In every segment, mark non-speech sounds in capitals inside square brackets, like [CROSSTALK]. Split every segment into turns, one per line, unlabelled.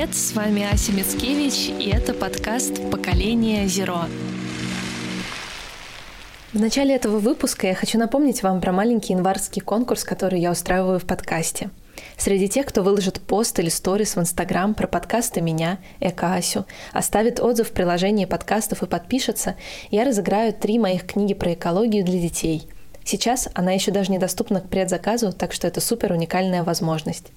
привет! С вами Ася Мицкевич, и это подкаст «Поколение Зеро». В начале этого выпуска я хочу напомнить вам про маленький январский конкурс, который я устраиваю в подкасте. Среди тех, кто выложит пост или сторис в Инстаграм про подкасты меня, Эко Асю, оставит отзыв в приложении подкастов и подпишется, я разыграю три моих книги про экологию для детей – Сейчас она еще даже недоступна к предзаказу, так что это супер уникальная возможность.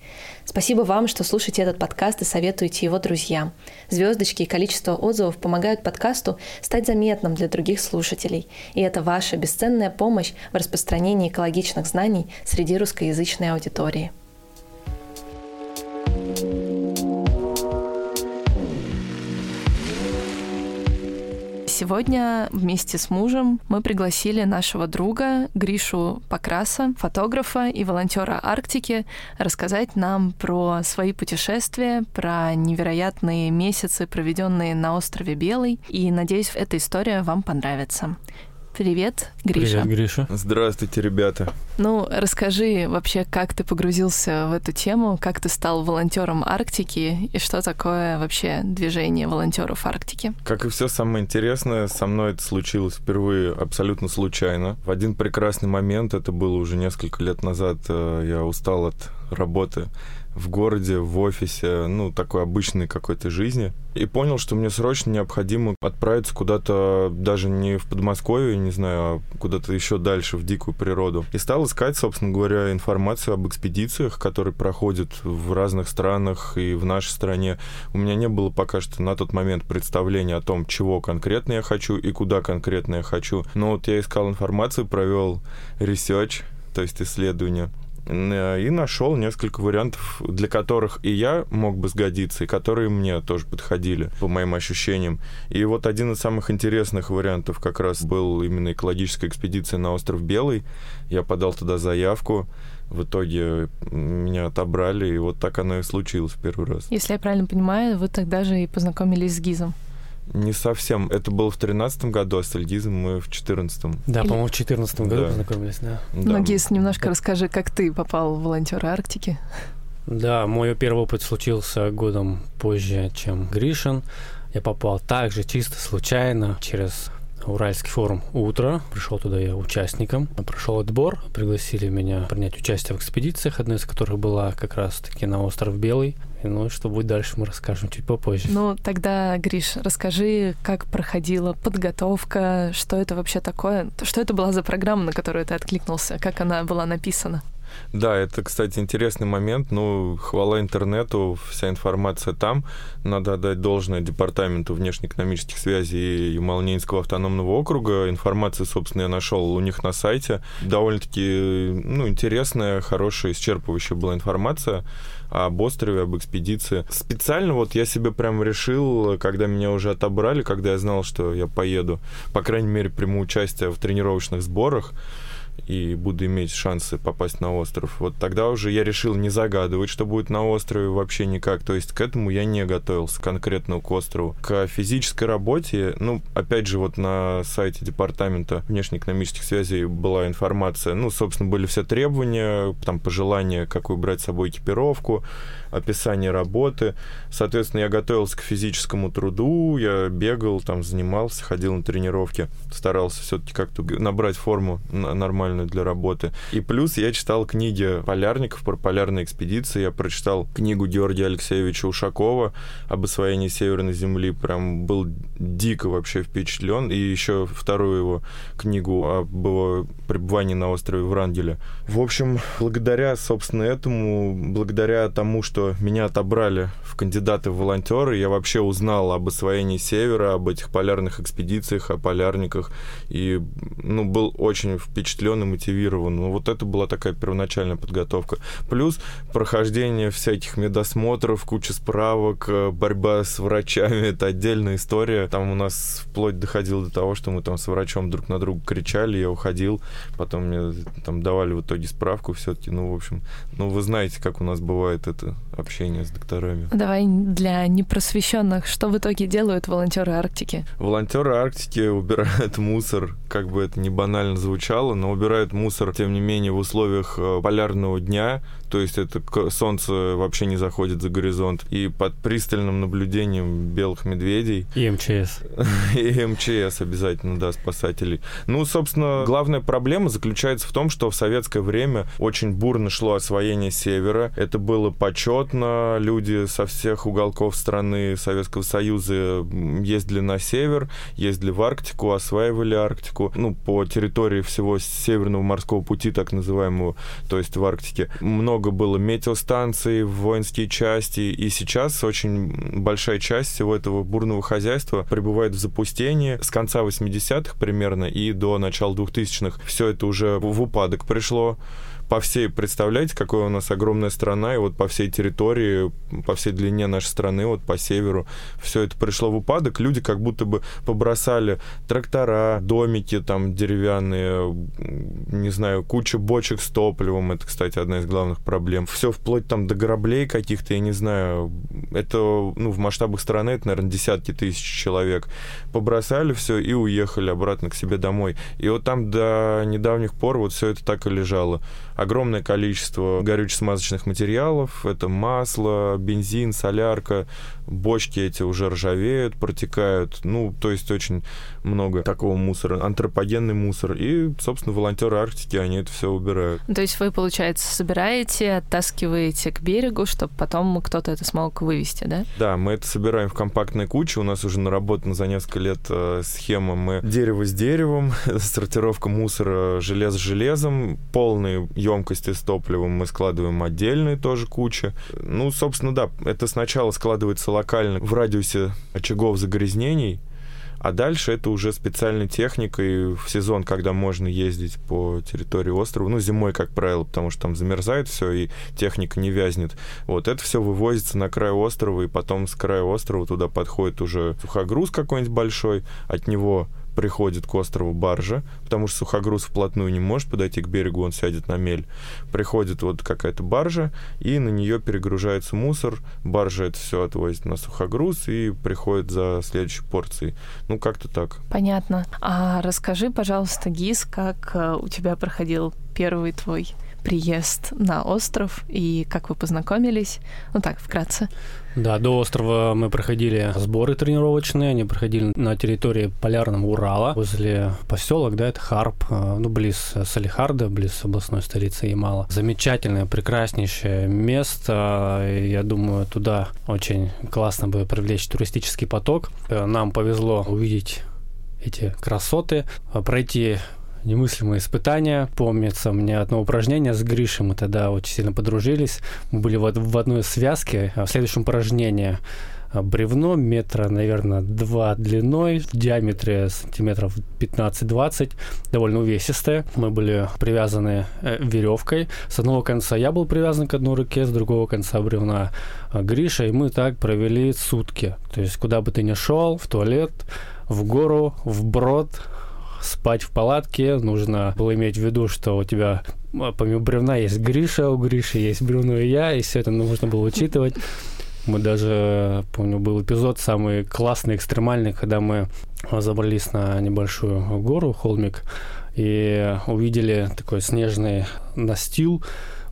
Спасибо вам, что слушаете этот подкаст и советуете его друзьям. Звездочки и количество отзывов помогают подкасту стать заметным для других слушателей. И это ваша бесценная помощь в распространении экологичных знаний среди русскоязычной аудитории. Сегодня вместе с мужем мы пригласили нашего друга Гришу Покраса, фотографа и волонтера Арктики, рассказать нам про свои путешествия, про невероятные месяцы, проведенные на острове Белый. И надеюсь, эта история вам понравится. Привет, Гриша.
Привет, Гриша.
Здравствуйте, ребята.
Ну, расскажи вообще, как ты погрузился в эту тему, как ты стал волонтером Арктики и что такое вообще движение волонтеров Арктики?
Как и все самое интересное, со мной это случилось впервые абсолютно случайно. В один прекрасный момент, это было уже несколько лет назад, э, я устал от работы в городе, в офисе, ну, такой обычной какой-то жизни. И понял, что мне срочно необходимо отправиться куда-то даже не в Подмосковье, не знаю, а куда-то еще дальше, в дикую природу. И стал искать, собственно говоря, информацию об экспедициях, которые проходят в разных странах и в нашей стране. У меня не было пока что на тот момент представления о том, чего конкретно я хочу и куда конкретно я хочу. Но вот я искал информацию, провел research, то есть исследование и нашел несколько вариантов, для которых и я мог бы сгодиться, и которые мне тоже подходили, по моим ощущениям. И вот один из самых интересных вариантов как раз был именно экологическая экспедиция на остров Белый. Я подал туда заявку, в итоге меня отобрали, и вот так оно и случилось в первый раз.
Если я правильно понимаю, вы тогда же и познакомились с Эльгизом.
Не совсем. Это было в тринадцатом году, а с Эльгизом мы в четырнадцатом.
Да, Или... по-моему, в четырнадцатом году да. познакомились, да.
да. Ну, Гиз, немножко расскажи, как ты попал в волонтеры Арктики.
Да, мой первый опыт случился годом позже, чем Гришин. Я попал также чисто случайно через Уральский форум «Утро». Пришел туда я участником. Прошел отбор. Пригласили меня принять участие в экспедициях, одной из которых была как раз-таки на остров Белый. Ну, что будет дальше, мы расскажем чуть попозже.
Ну, тогда, Гриш, расскажи, как проходила подготовка, что это вообще такое, что это была за программа, на которую ты откликнулся, как она была написана?
Да, это, кстати, интересный момент. Ну, хвала интернету, вся информация там. Надо отдать должное Департаменту внешнеэкономических связей Ямало-Ненецкого автономного округа. Информацию, собственно, я нашел у них на сайте. Довольно-таки, ну, интересная, хорошая, исчерпывающая была информация об острове, об экспедиции. Специально вот я себе прям решил, когда меня уже отобрали, когда я знал, что я поеду, по крайней мере, приму участие в тренировочных сборах, и буду иметь шансы попасть на остров. Вот тогда уже я решил не загадывать, что будет на острове вообще никак. То есть к этому я не готовился конкретно к острову. К физической работе, ну, опять же, вот на сайте Департамента внешнеэкономических связей была информация, ну, собственно, были все требования, там, пожелания, какую брать с собой экипировку, описание работы. Соответственно, я готовился к физическому труду, я бегал, там, занимался, ходил на тренировки, старался все-таки как-то набрать форму нормальную для работы. И плюс я читал книги полярников про полярные экспедиции, я прочитал книгу Георгия Алексеевича Ушакова об освоении Северной Земли, прям был дико вообще впечатлен, и еще вторую его книгу об его пребывании на острове Врангеля. В общем, благодаря, собственно, этому, благодаря тому, что меня отобрали в кандидаты в волонтеры, я вообще узнал об освоении Севера, об этих полярных экспедициях, о полярниках, и ну, был очень впечатлен и мотивирован. Ну, вот это была такая первоначальная подготовка. Плюс прохождение всяких медосмотров, куча справок, э, борьба с врачами, это отдельная история. Там у нас вплоть доходило до того, что мы там с врачом друг на друга кричали, я уходил, потом мне там давали в итоге справку все-таки, ну, в общем, ну, вы знаете, как у нас бывает это общение с докторами.
Давай для непросвещенных, что в итоге делают волонтеры Арктики?
Волонтеры Арктики убирают мусор, как бы это ни банально звучало, но убирают мусор, тем не менее, в условиях э, полярного дня, то есть это солнце вообще не заходит за горизонт, и под пристальным наблюдением белых медведей.
И МЧС. [LAUGHS]
И МЧС обязательно, да, спасателей. Ну, собственно, главная проблема заключается в том, что в советское время очень бурно шло освоение севера. Это было почетно, люди со всех уголков страны Советского Союза ездили на север, ездили в Арктику, осваивали Арктику, ну, по территории всего Северного морского пути, так называемого, то есть в Арктике. Много было метеостанций, воинские части, и сейчас очень большая часть всего этого бурного хозяйства пребывает в запустении. С конца 80-х примерно и до начала 2000-х все это уже в упадок пришло по всей, представляете, какая у нас огромная страна, и вот по всей территории, по всей длине нашей страны, вот по северу, все это пришло в упадок, люди как будто бы побросали трактора, домики там деревянные, не знаю, куча бочек с топливом, это, кстати, одна из главных проблем. Все вплоть там до граблей каких-то, я не знаю, это, ну, в масштабах страны это, наверное, десятки тысяч человек. Побросали все и уехали обратно к себе домой. И вот там до недавних пор вот все это так и лежало огромное количество горюче-смазочных материалов. Это масло, бензин, солярка, бочки эти уже ржавеют, протекают. Ну, то есть очень много такого мусора, антропогенный мусор. И, собственно, волонтеры Арктики, они это все убирают.
То есть вы, получается, собираете, оттаскиваете к берегу, чтобы потом кто-то это смог вывести, да?
Да, мы это собираем в компактной куче. У нас уже наработана за несколько лет э, схема. Мы дерево с деревом, [LAUGHS] сортировка мусора желез с железом, полные емкости с топливом мы складываем отдельные тоже куча. Ну, собственно, да, это сначала складывается локально в радиусе очагов загрязнений, а дальше это уже специальной техникой в сезон, когда можно ездить по территории острова. Ну, зимой, как правило, потому что там замерзает все, и техника не вязнет. Вот это все вывозится на край острова, и потом с края острова туда подходит уже сухогруз какой-нибудь большой, от него приходит к острову баржа, потому что сухогруз вплотную не может подойти к берегу, он сядет на мель. Приходит вот какая-то баржа, и на нее перегружается мусор, баржа это все отвозит на сухогруз и приходит за следующей порцией. Ну, как-то так.
Понятно. А расскажи, пожалуйста, Гиз, как э, у тебя проходил первый твой приезд на остров и как вы познакомились? Ну так, вкратце.
Да, до острова мы проходили сборы тренировочные, они проходили на территории Полярного Урала, возле поселок, да, это Харп, э, ну, близ Салихарда, близ областной столицы Ямала. Замечательное, прекраснейшее место, я думаю, туда очень классно бы привлечь туристический поток. Э, нам повезло увидеть эти красоты, пройти немыслимые испытания. Помнится мне одно упражнение с Гришей, мы тогда очень сильно подружились. Мы были в, в одной связке. А в следующем упражнении а, бревно метра, наверное, два длиной, в диаметре сантиметров 15-20, довольно увесистое. Мы были привязаны э, веревкой. С одного конца я был привязан к одной руке, с другого конца бревна а, Гриша, и мы так провели сутки. То есть куда бы ты ни шел, в туалет, в гору, в брод, спать в палатке, нужно было иметь в виду, что у тебя а, помимо бревна есть Гриша, у Гриши есть бревно и я, и все это нужно было учитывать. Мы даже, помню, был эпизод самый классный, экстремальный, когда мы забрались на небольшую гору, холмик, и увидели такой снежный настил,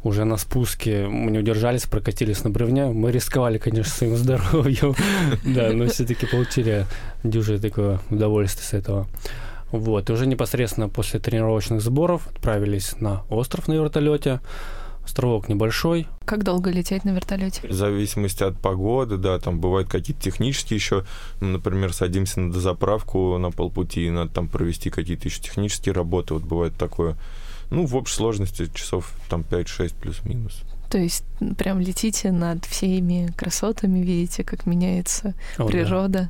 уже на спуске мы не удержались, прокатились на бревне. Мы рисковали, конечно, своим здоровьем, [LAUGHS] да, но все-таки получили дюжее такое удовольствие с этого. Вот, и уже непосредственно после тренировочных сборов отправились на остров на вертолете. Островок небольшой.
Как долго лететь на вертолете?
В зависимости от погоды, да, там бывают какие-то технические еще, ну, например, садимся на дозаправку на полпути, и надо там провести какие-то еще технические работы, вот бывает такое. Ну, в общей сложности часов там 5-6 плюс-минус.
То есть прям летите над всеми красотами, видите, как меняется О, природа. Да.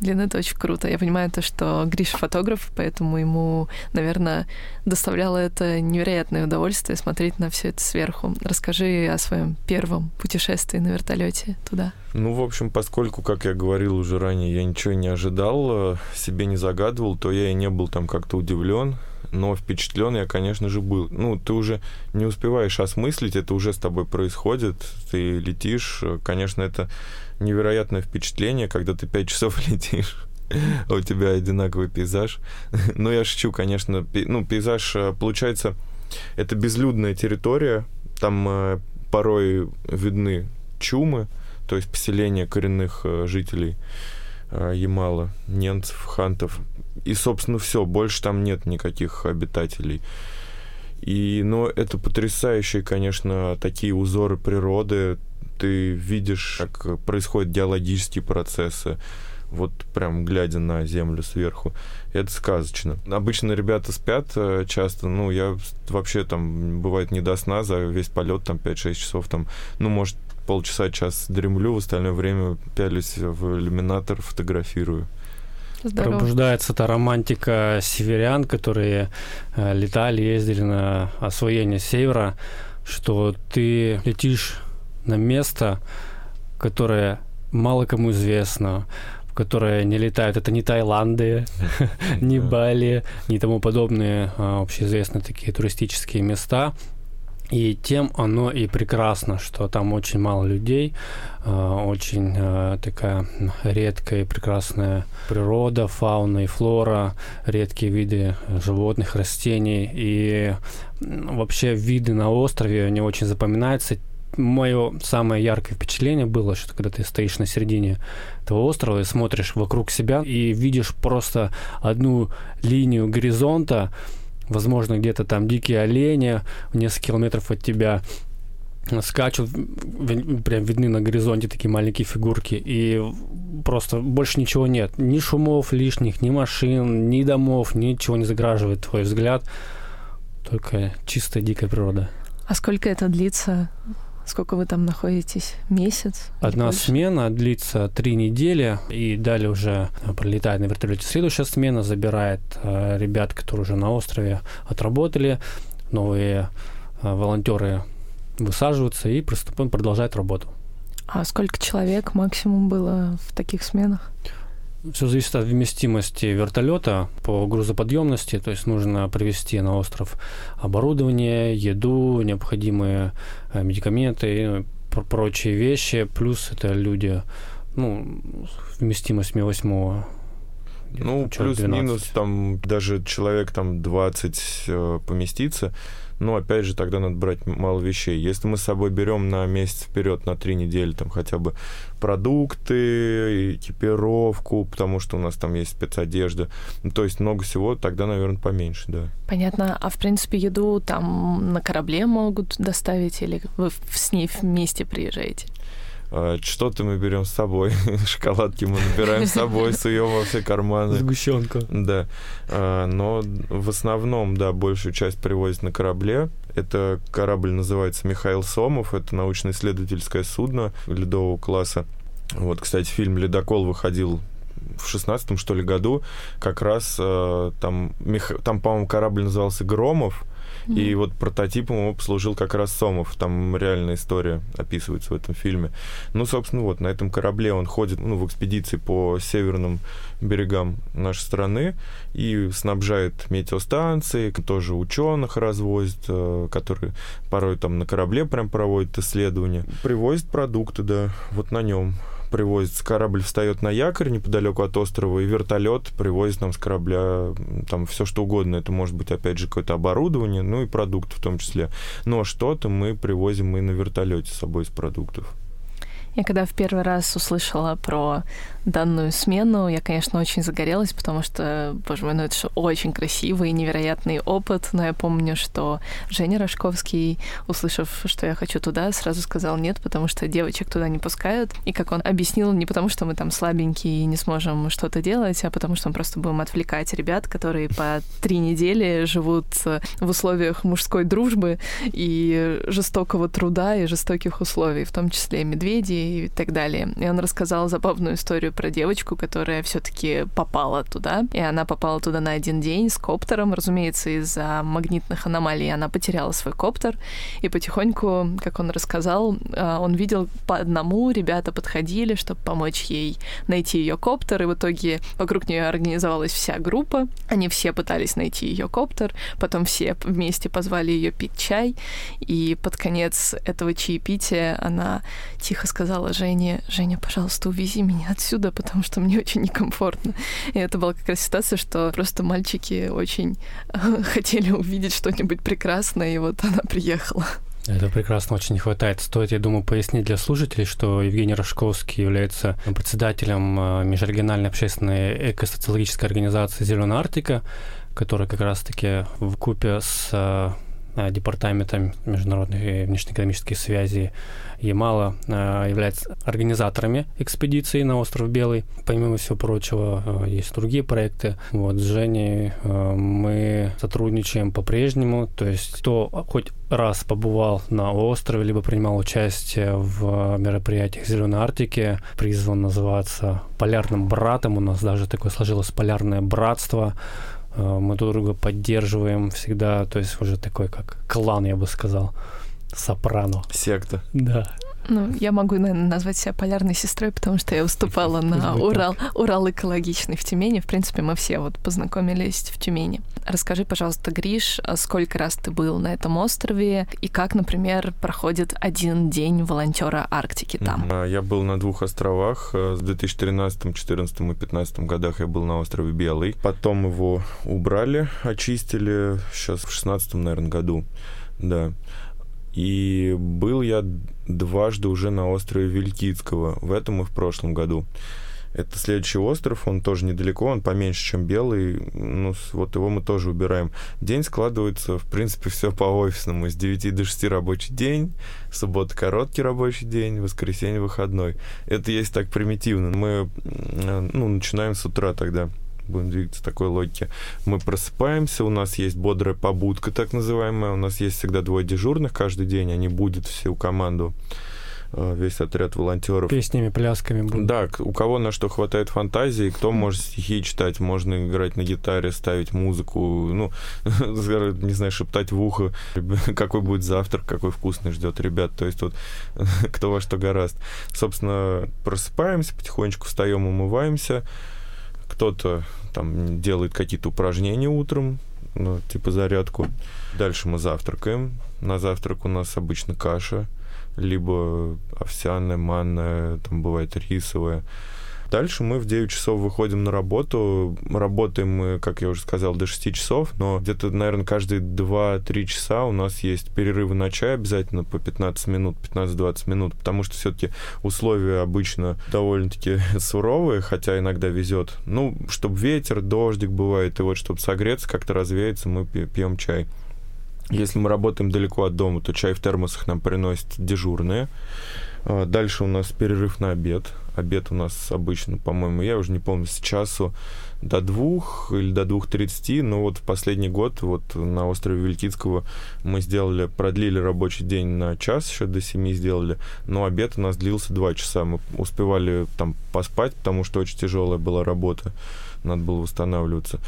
Блин, это очень круто. Я понимаю то, что Гриша фотограф, поэтому ему, наверное, доставляло это невероятное удовольствие смотреть на все это сверху. Расскажи о своем первом путешествии на вертолете туда.
Ну, в общем, поскольку, как я говорил уже ранее, я ничего не ожидал, э, себе не загадывал, то я и не был там как-то удивлен но впечатлен я, конечно же, был. Ну, ты уже не успеваешь осмыслить, это уже с тобой происходит, ты летишь. Конечно, это невероятное впечатление, когда ты пять часов [LAUGHS] летишь. у тебя одинаковый пейзаж. [LAUGHS] Но я шучу, конечно. Ну, пейзаж, э, получается, это безлюдная территория, там э, порой видны чумы, то есть поселения коренных э, жителей Ямала, ненцев, хантов. И, собственно, все, больше там нет никаких обитателей. И, но это потрясающие, конечно, такие узоры природы. Ты видишь, как происходят геологические процессы, вот прям глядя на землю сверху. Это сказочно. Обычно ребята спят э, часто, ну, я вообще там, бывает, не до сна за весь полет, там, 5-6 часов, там, ну, может, полчаса, час дремлю, в остальное время пялюсь в иллюминатор, фотографирую.
Здорово. Пробуждается та романтика северян, которые э, летали, ездили на освоение севера, что ты летишь на место, которое мало кому известно, в которое не летают. Это не Таиланды, [LAUGHS] не Бали, не тому подобные а, общеизвестные такие туристические места. И тем оно и прекрасно, что там очень мало людей, а, очень а, такая редкая и прекрасная природа, фауна и флора, редкие виды животных, растений. И вообще виды на острове, они очень запоминаются мое самое яркое впечатление было, что когда ты стоишь на середине этого острова и смотришь вокруг себя и видишь просто одну линию горизонта, возможно, где-то там дикие олени несколько километров от тебя скачут, прям видны на горизонте такие маленькие фигурки, и просто больше ничего нет. Ни шумов лишних, ни машин, ни домов, ничего не заграживает твой взгляд, только чистая дикая природа.
А сколько это длится? Сколько вы там находитесь? Месяц?
Одна смена длится три недели, и далее уже пролетает на вертолете следующая смена, забирает э, ребят, которые уже на острове отработали, новые э, волонтеры высаживаются и приступают, продолжают работу.
А сколько человек максимум было в таких сменах?
Все зависит от вместимости вертолета по грузоподъемности, то есть нужно привезти на остров оборудование, еду, необходимые э, медикаменты и прочие вещи, плюс это люди, ну, вместимость Ми-8
ну, плюс-минус, там даже человек там 20 э, поместится. Но опять же, тогда надо брать мало вещей. Если мы с собой берем на месяц вперед, на три недели, там хотя бы продукты, экипировку, потому что у нас там есть спецодежда, ну, то есть много всего, тогда, наверное, поменьше, да.
Понятно. А в принципе еду там на корабле могут доставить или вы с ней вместе приезжаете?
А, что-то мы берем с собой, [LAUGHS] шоколадки мы набираем с собой, [LAUGHS] суем во все карманы.
Сгущенка.
Да. А, но в основном, да, большую часть привозят на корабле. Это корабль называется Михаил Сомов, это научно-исследовательское судно ледового класса. Вот, кстати, фильм «Ледокол» выходил в шестнадцатом, что ли, году. Как раз э, там, там по-моему, корабль назывался «Громов», Mm-hmm. И вот прототипом его послужил как раз Сомов. Там реальная история описывается в этом фильме. Ну, собственно, вот на этом корабле он ходит ну, в экспедиции по северным берегам нашей страны и снабжает метеостанции, тоже ученых развозит, э, которые порой там на корабле прям проводят исследования. Привозит продукты, да, вот на нем привозится, корабль встает на якорь неподалеку от острова, и вертолет привозит нам с корабля там все что угодно. Это может быть, опять же, какое-то оборудование, ну и продукты в том числе. Но что-то мы привозим и на вертолете с собой из продуктов.
Я когда в первый раз услышала про данную смену, я, конечно, очень загорелась, потому что, боже мой, ну это же очень красивый и невероятный опыт. Но я помню, что Женя Рожковский, услышав, что я хочу туда, сразу сказал нет, потому что девочек туда не пускают. И как он объяснил, не потому что мы там слабенькие и не сможем что-то делать, а потому что мы просто будем отвлекать ребят, которые по три недели живут в условиях мужской дружбы и жестокого труда и жестоких условий, в том числе медведи и так далее. И он рассказал забавную историю про девочку, которая все-таки попала туда. И она попала туда на один день с коптером. Разумеется, из-за магнитных аномалий она потеряла свой коптер. И потихоньку, как он рассказал, а, он видел по одному, ребята подходили, чтобы помочь ей найти ее коптер. И в итоге вокруг нее организовалась вся группа. Они все пытались найти ее коптер. Потом все вместе позвали ее пить чай. И под конец этого чаепития она тихо сказала Жене, Женя, пожалуйста, увези меня отсюда, потому что мне очень некомфортно. И это была как раз ситуация, что просто мальчики очень [LAUGHS] хотели увидеть что-нибудь прекрасное, и вот она приехала.
Это прекрасно очень не хватает. Стоит, я думаю, пояснить для слушателей, что Евгений Рожковский является председателем э, межрегиональной общественной экосоциологической организации «Зеленая Арктика», которая как раз-таки в купе с э, Э, департаментом международных и внешнеэкономических связей Ямала э, является организаторами экспедиции на остров Белый. Помимо всего прочего, э, есть другие проекты. Вот с Женей мы сотрудничаем по-прежнему. То есть кто хоть раз побывал на острове, либо принимал участие в мероприятиях Зеленой Арктики, призван называться полярным братом. У нас даже такое сложилось полярное братство Э, мы друг друга поддерживаем всегда, то есть уже такой как клан, я бы сказал, сопрано.
Секта.
Да.
Ну, я могу, наверное, назвать себя полярной сестрой, потому что я выступала на Урал, Урал экологичный в Тюмени. В принципе, мы все вот познакомились в Тюмени. Расскажи, пожалуйста, Гриш, а сколько раз ты был на этом острове и как, например, проходит один день волонтера Арктики там?
А, я был на двух островах. В 2013, 2014 и 2015 годах я был на острове Белый. Потом его убрали, очистили. Сейчас в 2016, наверное, году. Да. И был я дважды уже на острове Вилькицкого, в этом и в прошлом году. Это следующий остров, он тоже недалеко, он поменьше, чем Белый. Ну, вот его мы тоже убираем. День складывается, в принципе, все по офисному. С 9 до 6 рабочий день, суббота короткий рабочий день, воскресенье выходной. Это есть так примитивно. Мы ну, начинаем с утра тогда будем двигаться такой логике. Мы просыпаемся, у нас есть бодрая побудка, так называемая, у нас есть всегда двое дежурных каждый день, они будут всю команду э, весь отряд волонтеров.
Песнями, плясками будут.
Да, у кого на что хватает фантазии, кто может стихи читать, можно играть на гитаре, ставить музыку, ну, [LAUGHS] не знаю, шептать в ухо, [LAUGHS] какой будет завтрак, какой вкусный ждет ребят. То есть вот [LAUGHS] кто во что гораст. Собственно, просыпаемся, потихонечку встаем, умываемся, кто-то там делает какие-то упражнения утром, ну, типа зарядку. Дальше мы завтракаем. На завтрак у нас обычно каша, либо овсяная, манная, там бывает рисовая. Дальше мы в 9 часов выходим на работу. Работаем мы, как я уже сказал, до 6 часов, но где-то, наверное, каждые 2-3 часа у нас есть перерывы на чай обязательно по 15 минут, 15-20 минут, потому что все-таки условия обычно довольно-таки [LAUGHS] суровые, хотя иногда везет. Ну, чтобы ветер, дождик бывает, и вот чтобы согреться, как-то развеяться, мы пьем чай. Если мы работаем далеко от дома, то чай в термосах нам приносят дежурные. А, дальше у нас перерыв на обед. Обед у нас обычно, по-моему, я уже не помню, с часу до двух или до двух тридцати, но вот в последний год вот на острове Вилькицкого мы сделали, продлили рабочий день на час, еще до семи сделали, но обед у нас длился два часа. Мы успевали там поспать, потому что очень тяжелая была работа надо было восстанавливаться.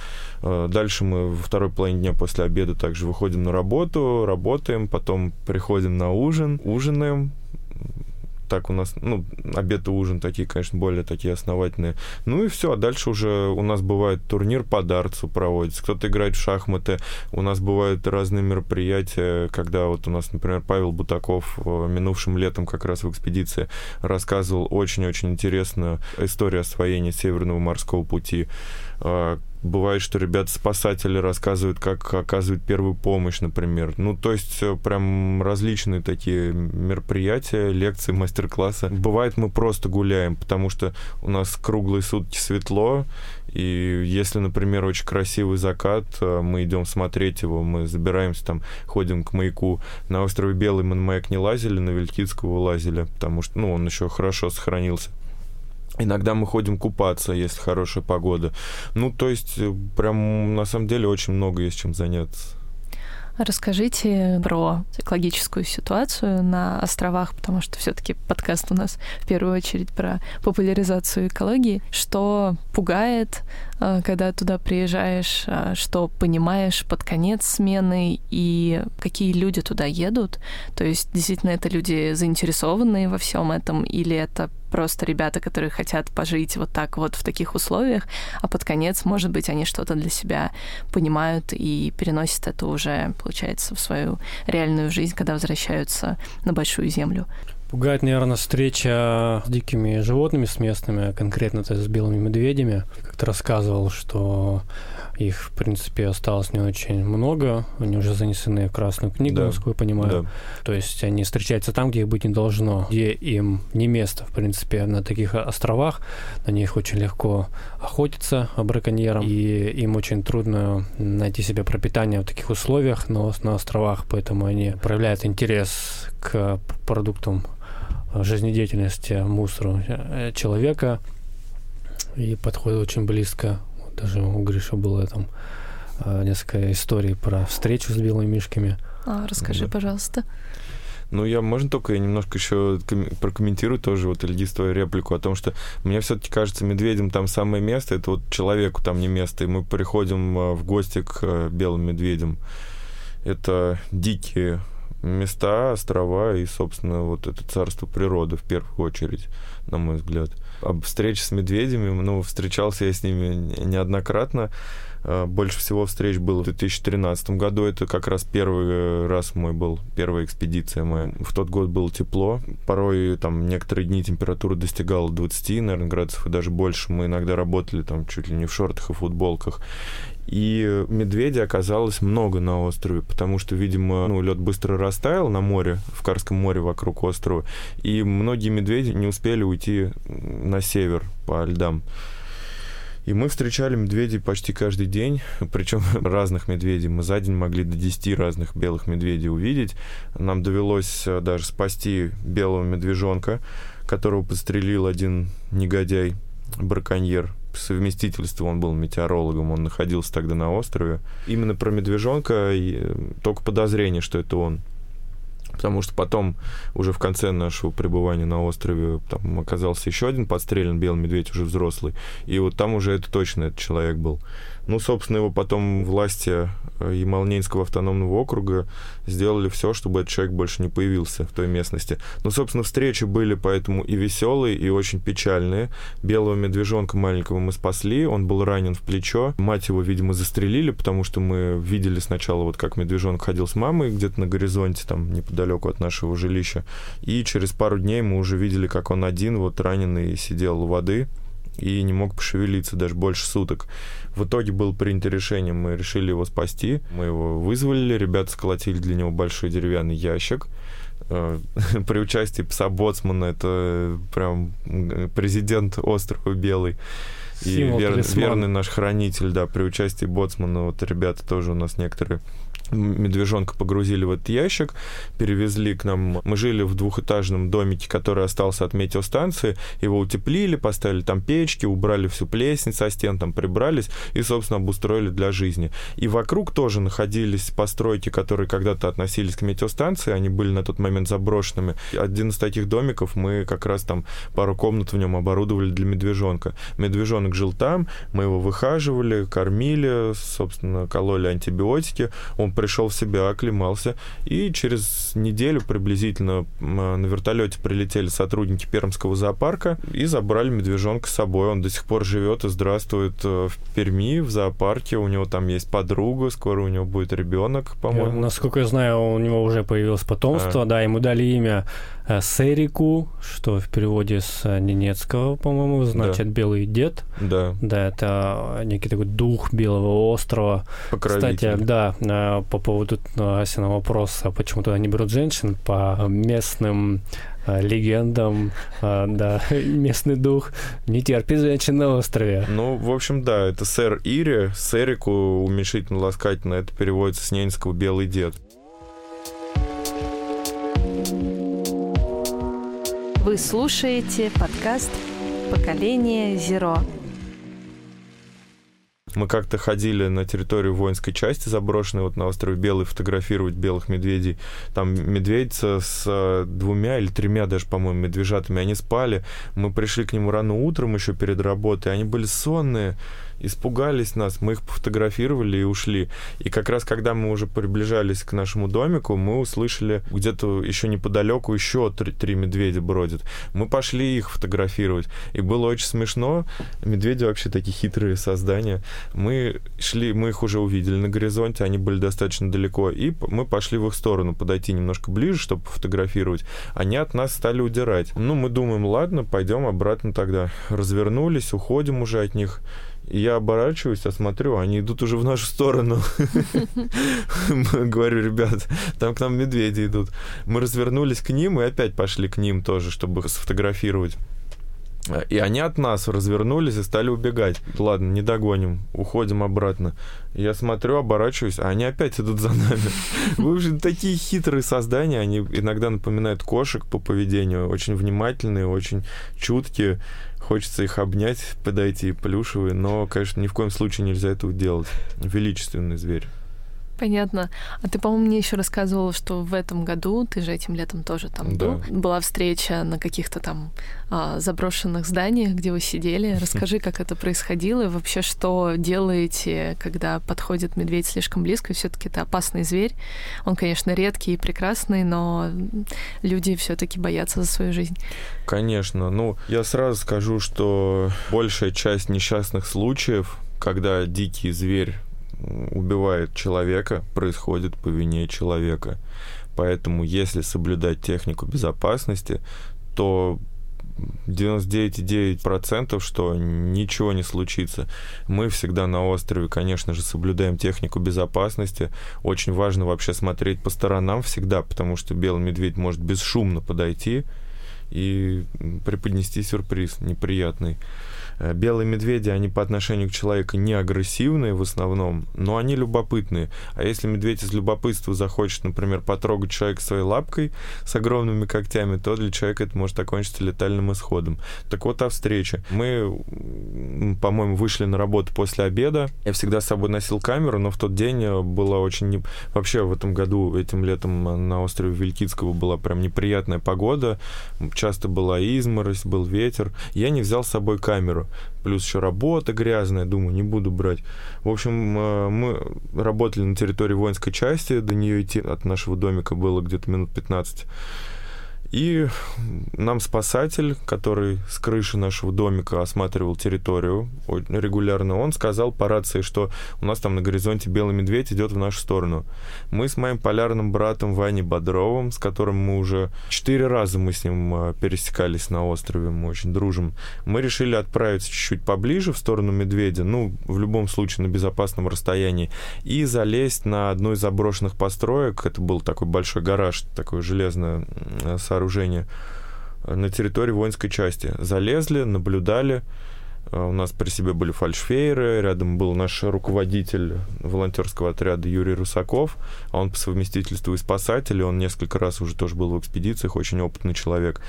А, дальше мы во второй половине дня после обеда также выходим на работу, работаем, потом приходим на ужин, ужинаем, так у нас, ну, обед и ужин такие, конечно, более такие основательные. Ну и все, а дальше уже у нас бывает турнир по дартсу проводится, кто-то играет в шахматы, у нас бывают разные мероприятия, когда вот у нас, например, Павел Бутаков э, минувшим летом как раз в экспедиции рассказывал очень-очень интересную историю освоения Северного морского пути, а, Бывает, что ребята-спасатели рассказывают, как оказывают первую помощь, например. Ну, то есть э, прям различные такие мероприятия, лекции, мастер-классы. Бывает, мы просто гуляем, потому что у нас круглые сутки светло, и если, например, очень красивый закат, э, мы идем смотреть его, мы забираемся там, ходим к маяку. На острове Белый мы на маяк не лазили, на Вилькицкого лазили, потому что, ну, он еще хорошо сохранился. Иногда мы ходим купаться, если хорошая погода. Ну, то есть, э, прям на самом деле очень много есть чем заняться.
Расскажите про экологическую ситуацию на островах, потому что все-таки подкаст у нас в первую очередь про популяризацию экологии. Что пугает, э, когда туда приезжаешь, э, что понимаешь под конец смены и какие люди туда едут? То есть действительно это люди заинтересованные во всем этом или это просто ребята, которые хотят пожить вот так вот в таких условиях, а под конец, может быть, они что-то для себя понимают и переносят это уже, получается, в свою реальную жизнь, когда возвращаются на большую землю.
Пугает, наверное, встреча с дикими животными, с местными, а конкретно -то с белыми медведями. Как то рассказывал, что их, в принципе, осталось не очень много. Они уже занесены в Красную книгу,
Да.
насколько я понимаю.
Да.
То есть они встречаются там, где их быть не должно, где им не место, в принципе, на таких островах. На них очень легко охотиться браконьерам, и им очень трудно найти себе пропитание в таких условиях на, ос- на островах, поэтому они проявляют интерес к продуктам э, жизнедеятельности, мусору э, человека и подходят очень близко. Вот даже у Гриша было там э, несколько историй про встречу с белыми мишками.
А, расскажи,
Да.
пожалуйста.
Ну, я, можно только я немножко еще ком- прокомментирую тоже вот, Ильгиз, твою реплику о том, что мне все-таки кажется, медведям там самое место, это вот человеку там не место, и мы приходим в гости к белым медведям. Это дикие места, острова и, собственно, вот это царство природы в первую очередь, на мой взгляд. Об встрече с медведями, ну, встречался я с ними неоднократно. Э, Больше всего встреч было в 2013 году. Это как раз первый раз мой был, первая экспедиция моя. В тот год было тепло. Порой там некоторые дни температура достигала 20, наверное, градусов и даже больше. Мы иногда работали там чуть ли не в шортах и футболках. И медведей оказалось много на острове, потому что, видимо, ну, лед быстро растаял на море, в Карском море вокруг острова, и многие медведи не успели уйти на север по льдам. И мы встречали медведей почти каждый день, причем [LAUGHS] разных медведей. Мы за день могли до 10 разных белых медведей увидеть. Нам довелось э, даже спасти белого медвежонка, которого подстрелил один негодяй, браконьер. По совместительству он был метеорологом, он находился тогда на острове. Именно про медвежонка э, только подозрение, что это он. Потому что потом, уже в конце нашего пребывания на острове, там оказался еще один подстрелен белый медведь, уже взрослый. И вот там уже это точно этот человек был. Ну, собственно, его потом власти э, Ямалнинского автономного округа сделали все, чтобы этот человек больше не появился в той местности. Ну, собственно, встречи были поэтому и веселые, и очень печальные. Белого медвежонка маленького мы спасли, он был ранен в плечо. Мать его, видимо, застрелили, потому что мы видели сначала, вот как медвежонок ходил с мамой где-то на горизонте, там, неподалеку от нашего жилища. И через пару дней мы уже видели, как он один, вот раненый, сидел у воды и не мог пошевелиться даже больше суток. В итоге было принято решение, мы решили его спасти. Мы его вызвали, ребята сколотили для него большой деревянный ящик. Э, [LAUGHS] При участии пса-боцмана, это прям м, президент острова Белый. И
Символ,
вер-
талисман.
верный наш хранитель, да, при участии боцмана, вот ребята тоже у нас некоторые медвежонка погрузили в этот ящик, перевезли к нам. Мы жили в двухэтажном домике, который остался от метеостанции. Его утеплили, поставили там печки, убрали всю плесень со стен, там прибрались и, собственно, обустроили для жизни. И вокруг тоже находились постройки, которые когда-то относились к метеостанции, они были на тот момент заброшенными. Один из таких домиков мы как раз там пару комнат в нем оборудовали для медвежонка. Медвежонок жил там, мы его выхаживали, кормили, собственно, кололи антибиотики. Он пришел в себя, оклемался, и через неделю приблизительно м, на вертолете прилетели сотрудники Пермского зоопарка и забрали медвежонка с собой. Он до сих пор живет и здравствует э, в Перми, в зоопарке. У него там есть подруга, скоро у него будет ребенок, по-моему.
насколько я знаю, у него уже появилось потомство, да, ему дали имя э, Серику, что в переводе с э, ненецкого, по-моему, значит белый дед.
Да,
Да, это некий такой дух Белого острова. Кстати, да, э, по поводу э, Асина вопроса, почему туда не берут женщин, по местным э, легендам, э, да, [LAUGHS] местный дух не терпит женщин на острове.
Ну, в общем, да, это сэр Ири, сэрику уменьшительно ласкательно, это переводится с ненецкого «белый дед».
Вы слушаете подкаст «Поколение Зеро».
Мы как-то ходили на территорию воинской части заброшенной, вот на острове Белый, фотографировать белых медведей. Там медведь со- с э, двумя или тремя даже, по-моему, медвежатами, они спали. Мы пришли к нему рано утром еще перед работой, они были сонные. Испугались нас, мы их пофотографировали и ушли. И как раз когда мы уже приближались к нашему домику, мы услышали где-то еще неподалеку еще три, три медведя бродят. Мы пошли их фотографировать. И было очень смешно. Медведи вообще такие хитрые создания. Мы шли, мы их уже увидели на горизонте, они были достаточно далеко. И мы пошли в их сторону, подойти немножко ближе, чтобы фотографировать. Они от нас стали удирать. Ну, мы думаем, ладно, пойдем обратно тогда. Развернулись, уходим уже от них. Я оборачиваюсь, я они идут уже в нашу сторону. Говорю, ребят, там к нам медведи идут. Мы развернулись к ним и опять пошли к ним тоже, чтобы сфотографировать. И они от нас развернулись и стали убегать. Ладно, не догоним, уходим обратно. Я смотрю, оборачиваюсь, а они опять идут за нами. В общем, такие хитрые создания, они иногда напоминают кошек по поведению, очень внимательные, очень чуткие. Хочется их обнять, подойти, плюшевые, но, конечно, ни в коем случае нельзя этого делать. Величественный зверь.
Понятно. А ты, по-моему, мне еще рассказывал, что в этом году, ты же этим летом тоже там да. был, была встреча на каких-то там а, заброшенных зданиях, где вы сидели. [LAUGHS] Расскажи, как это происходило и вообще, что делаете, когда подходит медведь слишком близко. Все-таки это опасный зверь. Он, конечно, редкий и прекрасный, но люди все-таки боятся за свою жизнь.
Конечно. Ну, я сразу скажу, что большая часть несчастных случаев, когда дикий зверь убивает человека, происходит по вине человека. Поэтому, если соблюдать технику безопасности, то 99,9%, что ничего не случится. Мы всегда на острове, конечно же, соблюдаем технику безопасности. Очень важно вообще смотреть по сторонам всегда, потому что белый медведь может бесшумно подойти и преподнести сюрприз неприятный. Э, белые медведи, они по отношению к человеку не агрессивные в основном, но они любопытные. А если медведь из любопытства захочет, например, потрогать человека своей лапкой с огромными когтями, то для человека это может окончиться летальным исходом. Так вот о встрече. Мы, по-моему, вышли на работу после обеда. Я всегда с собой носил камеру, но в тот день э, было очень... Не... Вообще в этом году, этим летом на острове Вилькицкого была прям неприятная погода. Часто была изморозь, был ветер. Я не взял с собой камеру плюс еще работа грязная, думаю, не буду брать. В общем, э, мы работали на территории воинской части, до нее идти от нашего домика было где-то минут 15. И нам спасатель, который с крыши нашего домика осматривал территорию регулярно, он сказал по рации, что у нас там на горизонте белый медведь идет в нашу сторону. Мы с моим полярным братом Ваней Бодровым, с которым мы уже четыре раза мы с ним а, пересекались на острове, мы очень дружим, мы решили отправиться чуть-чуть поближе в сторону медведя, ну, в любом случае на безопасном расстоянии, и залезть на одну из заброшенных построек. Это был такой большой гараж, такое железное сооружение на территории воинской части. Залезли, наблюдали. А, у нас при себе были фальшфейеры, рядом был наш руководитель волонтерского отряда Юрий Русаков, он по совместительству и спасатель, он несколько раз уже тоже был в экспедициях, очень опытный человек.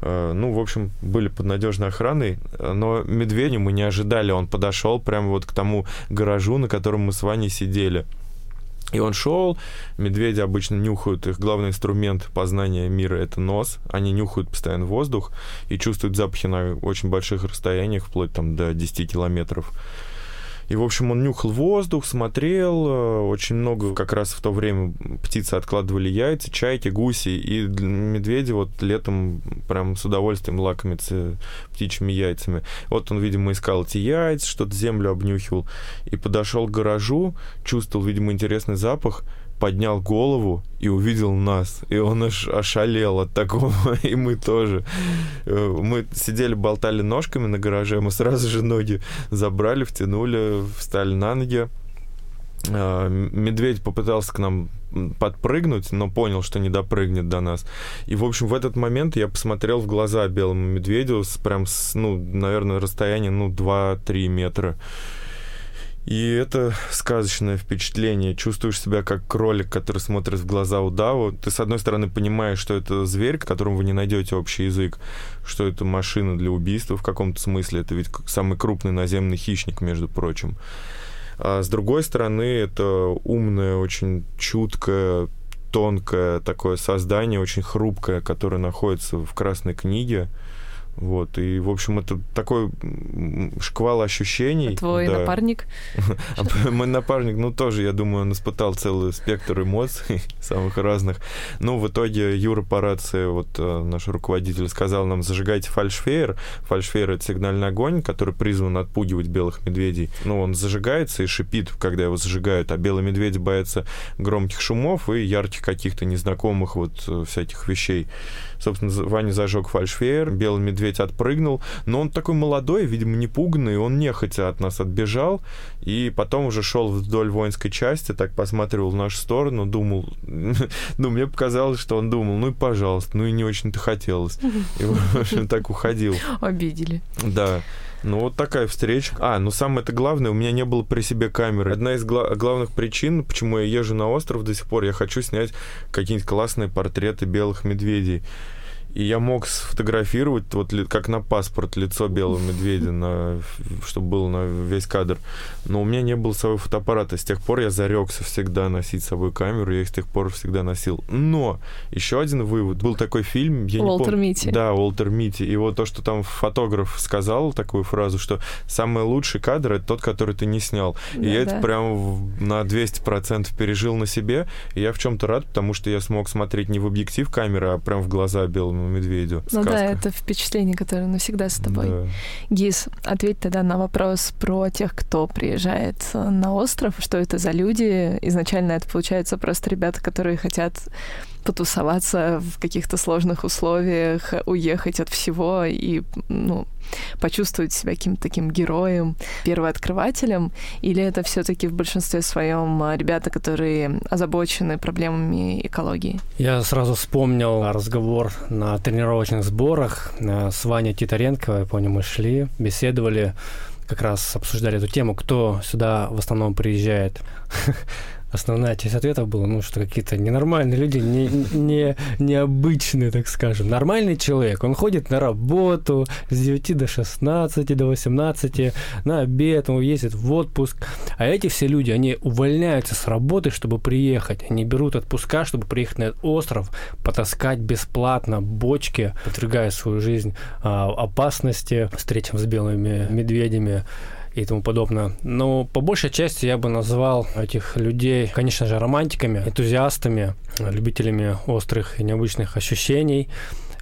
А, ну, в общем, были под надежной охраной, но медведя мы не ожидали, он подошел прямо вот к тому гаражу, на котором мы с Ваней сидели. И он шел, медведи обычно нюхают, их главный инструмент познания мира — это нос. Они нюхают постоянно воздух и чувствуют запахи на очень больших расстояниях, вплоть там до 10 километров. И, в общем, он нюхал воздух, смотрел. Э, очень много как раз в то время птицы откладывали яйца, чайки, гуси. И медведи вот летом прям с удовольствием лакомятся птичьими яйцами. Вот он, видимо, искал эти яйца, что-то землю обнюхивал. И подошел к гаражу, чувствовал, видимо, интересный запах поднял голову и увидел нас. И он аж ошалел от такого, [LAUGHS] и мы тоже. Э, мы сидели, болтали ножками на гараже, мы сразу же ноги забрали, втянули, встали на ноги. Э, медведь попытался к нам подпрыгнуть, но понял, что не допрыгнет до нас. И, в общем, в этот момент я посмотрел в глаза белому медведю с прям, с, ну, наверное, расстояние, ну, 2-3 метра. И это сказочное впечатление. Чувствуешь себя как кролик, который смотрит в глаза удаву. Ты, с одной стороны, понимаешь, что это зверь, которому вы не найдете общий язык, что это машина для убийства в каком-то смысле. Это ведь самый крупный наземный хищник, между прочим. А с другой стороны, это умное, очень чуткое, тонкое такое создание, очень хрупкое, которое находится в Красной книге Вот, и, в общем, это такой шквал ощущений.
Твой да. напарник? [LAUGHS]
Мой напарник, ну, тоже, я думаю, он испытал целый спектр эмоций [LAUGHS] самых разных. Ну, в итоге Юра по рации, вот э, наш руководитель, сказал нам, зажигайте фальшфейер. Фальшфейер — это сигнальный огонь, который призван отпугивать белых медведей. Ну, он зажигается и шипит, когда его зажигают, а белые медведи боятся громких шумов и ярких каких-то незнакомых вот э, всяких вещей. Собственно, Ваня зажег фальшфейер, белый медведь отпрыгнул, но он такой молодой, видимо, не пуганный, он нехотя от нас отбежал, и потом уже шел вдоль воинской части, так посматривал в нашу сторону, думал, [LAUGHS] ну, мне показалось, что он думал, ну и пожалуйста, ну и не очень-то хотелось. И, в общем, так уходил.
Обидели.
Да. Ну, вот такая встреча. А, ну самое это главное, у меня не было при себе камеры. Одна из гла- главных причин, почему я езжу на остров до сих пор, я хочу снять какие-нибудь классные портреты белых медведей. И я мог сфотографировать, вот как на паспорт, лицо белого медведя, на, чтобы был на весь кадр. Но у меня не было своего фотоаппарата. С тех пор я зарекся всегда носить с собой камеру, я их с тех пор всегда носил. Но еще один вывод. Был такой фильм, я
Уолтер
не помню.
Митти.
Да, Уолтер Митти. И вот то, что там фотограф сказал, такую фразу, что самый лучший кадр — это тот, который ты не снял. Да, и я да. это прям на 200% пережил на себе. И я в чем-то рад, потому что я смог смотреть не в объектив камеры, а прям в глаза белому белому медведю.
Ну сказка. да, это впечатление, которое навсегда с тобой. Да. Гиз, ответь тогда на вопрос про тех, кто приезжает на остров, что это за люди. Изначально это получается просто ребята, которые хотят потусоваться в каких-то сложных условиях, уехать от всего и, ну, почувствовать себя каким-то таким героем, первооткрывателем, или это все-таки в большинстве своем а, ребята, которые озабочены проблемами экологии?
Я сразу вспомнил разговор на тренировочных сборах э, с Ваней Титаренко, я помню, мы шли, беседовали, как раз обсуждали эту тему, кто сюда в основном приезжает [LAUGHS] основная часть ответов была, ну, что какие-то ненормальные люди, не, не, необычные, так скажем. Нормальный человек, он ходит на работу с 9 до 16, до 18, на обед, он ездит в отпуск. А эти все люди, они увольняются с работы, чтобы приехать. Они берут отпуска, чтобы приехать на этот остров, потаскать бесплатно бочки, подвергая свою жизнь а, опасности, встречам с белыми медведями, и тому подобное. Но по большей части я бы назвал этих людей, конечно же, романтиками, энтузиастами, любителями острых и необычных ощущений.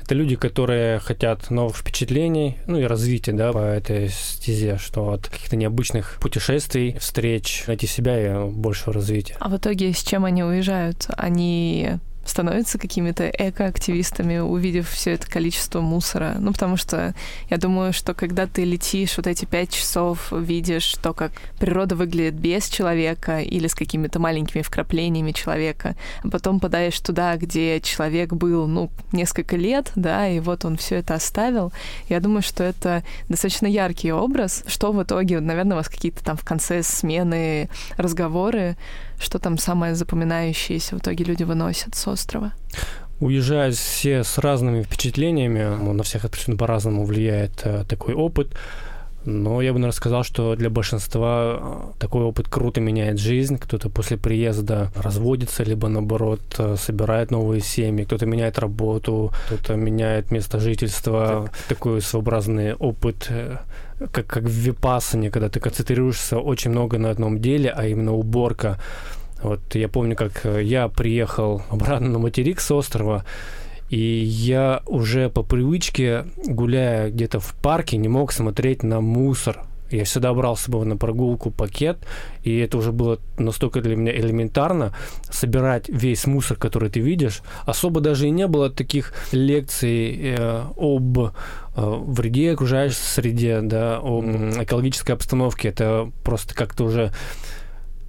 Это люди, которые хотят новых впечатлений, ну и развития, да, по этой стезе, что от каких-то необычных путешествий, встреч найти себя и большего развития.
А в итоге с чем они уезжают? Они становятся какими-то экоактивистами, увидев все это количество мусора. Ну, потому что я думаю, что когда ты летишь вот эти пять часов, видишь то, как природа выглядит без человека или с какими-то маленькими вкраплениями человека, а потом подаешь туда, где человек был, ну, несколько лет, да, и вот он все это оставил. Я думаю, что это достаточно яркий образ, что в итоге, наверное, у вас какие-то там в конце смены разговоры что там самое запоминающееся в итоге люди выносят с острова?
Уезжают все с разными впечатлениями, на всех абсолютно по-разному влияет э, такой опыт. Но я бы, наверное, сказал, что для большинства э, такой опыт круто меняет жизнь. Кто-то после приезда разводится, либо наоборот э, собирает новые семьи, кто-то меняет работу, кто-то меняет место жительства. Такой своеобразный опыт как, как в випассане, когда ты концентрируешься очень много на одном деле, а именно уборка. Вот я помню, как э, я приехал обратно на материк с острова, и я уже по привычке, гуляя где-то в парке, не мог смотреть на мусор. Я всегда брал с собой на прогулку пакет, и это уже было настолько для меня элементарно, собирать весь мусор, который ты видишь. Особо даже и не было таких лекций э, об э, вреде окружающей среде, да, о экологической обстановке. Это просто как-то уже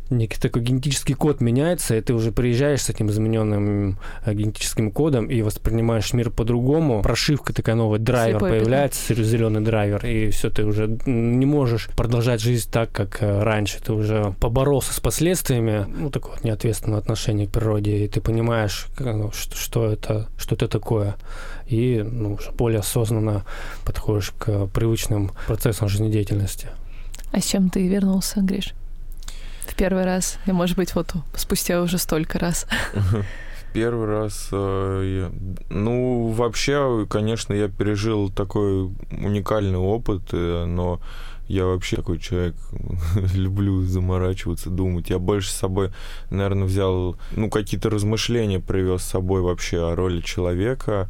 некий такой генетический код меняется, и ты уже приезжаешь с этим измененным э, генетическим кодом и воспринимаешь мир по-другому. Прошивка такая новая, драйвер Слепой появляется, зеленый драйвер, и все, ты уже не можешь продолжать жизнь так, как э, раньше. Ты уже поборолся с последствиями, ну, такого неответственного отношения к природе, и ты понимаешь, ну, что, что это, что это такое. И ну, уже более осознанно подходишь к привычным процессам жизнедеятельности.
А с чем ты вернулся, Гриш? Первый раз, и, может быть, вот спустя уже столько раз. [LAUGHS]
Первый раз, э, ну, вообще, конечно, я пережил такой уникальный опыт, э, но я вообще такой человек, [LAUGHS] люблю заморачиваться, думать. Я больше с собой, наверное, взял, ну, какие-то размышления привез с собой вообще о роли человека,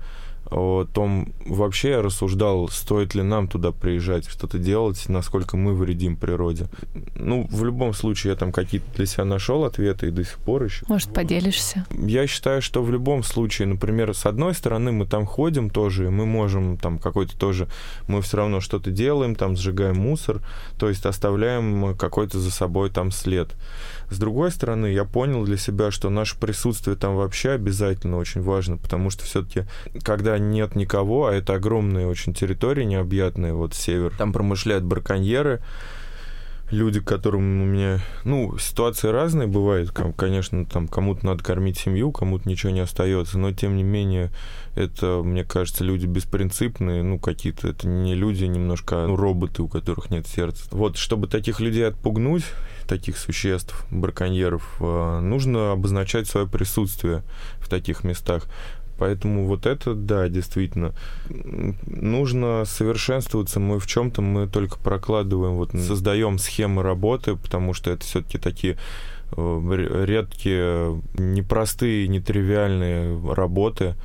о том, вообще я рассуждал, стоит ли нам туда приезжать, что-то делать, насколько мы вредим природе. Ну, в любом случае, я там какие-то для себя нашел ответы и до сих пор еще.
Может, поделишься?
Я считаю, что в любом случае, например, с одной стороны, мы там ходим тоже, и мы можем там какой-то тоже, мы все равно что-то делаем, там сжигаем мусор, то есть оставляем какой-то за собой там след. С другой стороны, я понял для себя, что наше присутствие там вообще обязательно очень важно, потому что все-таки, когда нет никого, а это огромные очень территории необъятные, вот север, там промышляют браконьеры, люди, которым у меня... Ну, ситуации разные бывают. Конечно, там кому-то надо кормить семью, кому-то ничего не остается. Но, тем не менее, это, мне кажется, люди беспринципные. Ну, какие-то... Это не люди немножко, а ну, роботы, у которых нет сердца. Вот, чтобы таких людей отпугнуть, таких существ, браконьеров, э, нужно обозначать свое присутствие в таких местах. Поэтому вот это, да, действительно, нужно совершенствоваться. Мы в чем-то мы только прокладываем, вот создаем схемы работы, потому что это все-таки такие э, редкие, непростые, нетривиальные работы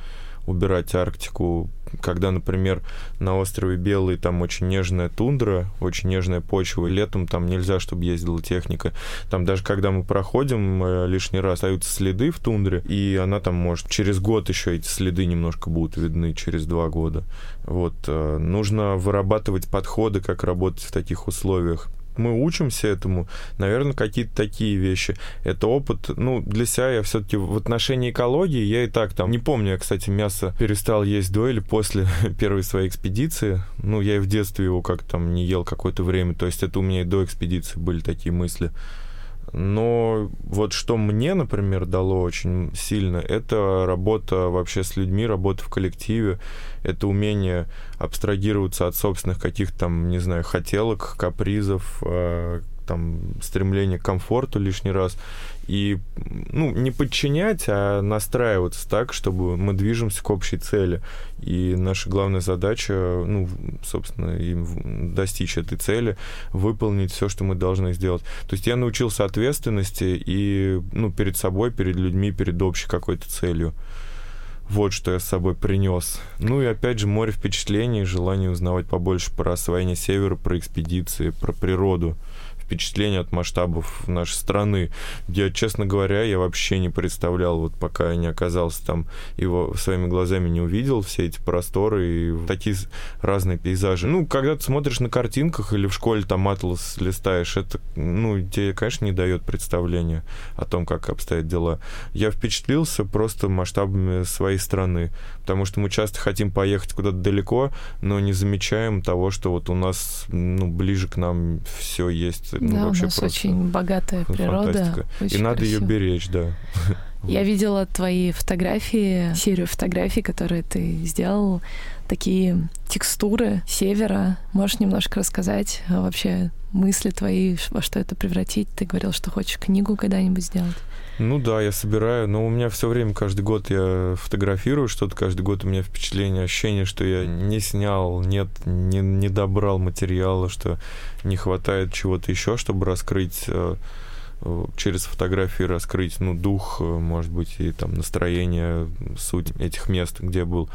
убирать Арктику, когда, например, на острове Белый там очень нежная тундра, очень нежная почва, и летом там нельзя, чтобы ездила техника. Там даже когда мы проходим э, лишний раз, остаются следы в тундре, и она там может через год еще эти следы немножко будут видны, через два года. Вот. Э, нужно вырабатывать подходы, как работать в таких условиях мы учимся этому, наверное, какие-то такие вещи. Это опыт, ну, для себя я все-таки в отношении экологии, я и так там, не помню, я, кстати, мясо перестал есть до или после [LAUGHS] первой своей экспедиции. Ну, я и в детстве его как там не ел какое-то время, то есть это у меня и до экспедиции были такие мысли. Но вот что мне, например, дало очень сильно, это работа вообще с людьми, работа в коллективе, это умение абстрагироваться от собственных каких-то там, не знаю, хотелок, капризов, э, там, стремление к комфорту лишний раз. И, ну, не подчинять, а настраиваться так, чтобы мы движемся к общей цели. И наша главная задача, ну, собственно, и достичь этой цели, выполнить все, что мы должны сделать. То есть я научился ответственности и, ну, перед собой, перед людьми, перед общей какой-то целью. Вот что я с собой принес. Ну и опять же море впечатлений, желание узнавать побольше про освоение севера, про экспедиции, про природу впечатление от масштабов нашей страны. Я, честно говоря, я вообще не представлял, вот пока я не оказался там, его своими глазами не увидел, все эти просторы и такие разные пейзажи. Ну, когда ты смотришь на картинках или в школе там атлас листаешь, это, ну, тебе, конечно, не дает представления о том, как обстоят дела. Я впечатлился просто масштабами своей страны, потому что мы часто хотим поехать куда-то далеко, но не замечаем того, что вот у нас, ну, ближе к нам все есть
ну, да, вообще у нас очень богатая природа.
Очень И надо красиво. ее беречь, да. [LAUGHS]
Я видела твои фотографии, серию фотографий, которые ты сделал, такие текстуры севера. Можешь немножко рассказать вообще мысли твои, во что это превратить? Ты говорил, что хочешь книгу когда-нибудь сделать.
Ну да, я собираю, но у меня все время, каждый год я фотографирую что-то, каждый год у меня впечатление, ощущение, что я не снял, нет, не, не добрал материала, что не хватает чего-то еще, чтобы раскрыть э, через фотографии раскрыть, ну, дух, э, может быть, и там настроение, суть этих мест, где был.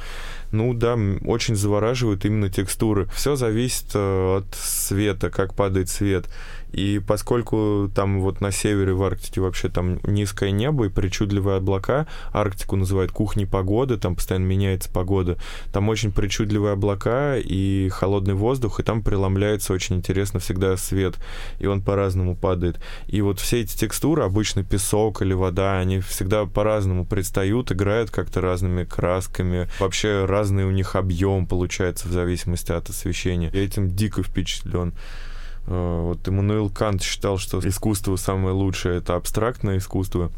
Ну да, очень завораживают именно текстуры. Все зависит от света, как падает свет. И поскольку там вот на севере в Арктике вообще там низкое небо и причудливые облака, Арктику называют кухней погоды, там постоянно меняется погода, там очень причудливые облака и холодный воздух, и там преломляется очень интересно всегда свет, и он по-разному падает. И вот все эти текстуры, обычно песок или вода, они всегда по-разному предстают, играют как-то разными красками, вообще разный у них объем получается в зависимости от освещения. Я этим дико впечатлен. Э, вот Эммануил Кант считал, что искусство самое лучшее — это абстрактное искусство.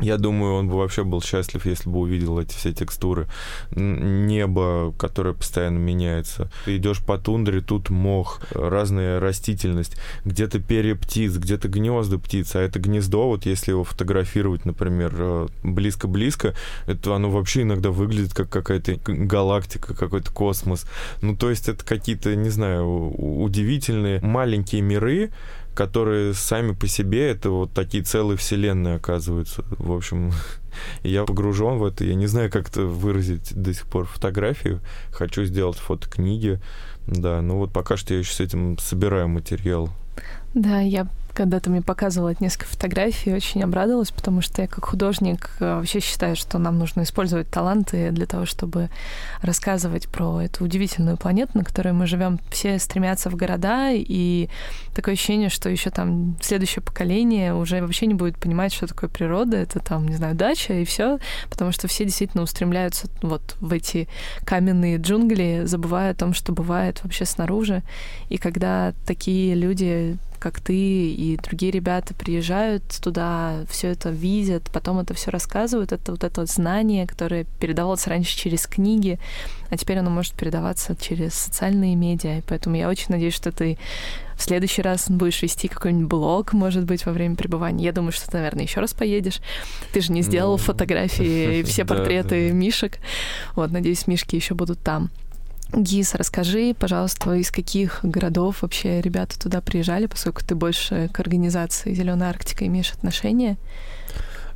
Я думаю, он бы вообще был счастлив, если бы увидел эти все текстуры. Небо, которое постоянно меняется. Ты идешь по тундре, тут мох, разная растительность. Где-то перья птиц, где-то гнезда птиц. А это гнездо, вот если его фотографировать, например, э, близко-близко, это оно вообще иногда выглядит как какая-то галактика, какой-то космос. Ну, то есть это какие-то, не знаю, удивительные маленькие миры, которые сами по себе это вот такие целые вселенные оказываются. В общем, [LAUGHS] я погружен в это. Я не знаю, как это выразить до сих пор фотографию. Хочу сделать фотокниги. Да, ну вот пока что я еще с этим собираю материал.
Да, я когда ты мне показывала несколько фотографий, очень обрадовалась, потому что я как художник э, вообще считаю, что нам нужно использовать таланты для того, чтобы рассказывать про эту удивительную планету, на которой мы живем. Все стремятся в города, и такое ощущение, что еще там следующее поколение уже вообще не будет понимать, что такое природа, это там, не знаю, дача и все, потому что все действительно устремляются вот в эти каменные джунгли, забывая о том, что бывает вообще снаружи. И когда такие люди как ты и другие ребята приезжают туда, все это видят, потом это все рассказывают. Это вот это вот знание, которое передавалось раньше через книги, а теперь оно может передаваться через социальные медиа. И поэтому я очень надеюсь, что ты в следующий раз будешь вести какой-нибудь блог, может быть, во время пребывания. Я думаю, что ты, наверное, еще раз поедешь. Ты же не сделал ну, фотографии, [LAUGHS] все портреты мишек. Вот, надеюсь, мишки еще будут там. Гиз, расскажи, пожалуйста, из каких городов вообще ребята туда приезжали, поскольку ты больше к организации Зеленая Арктика имеешь отношение.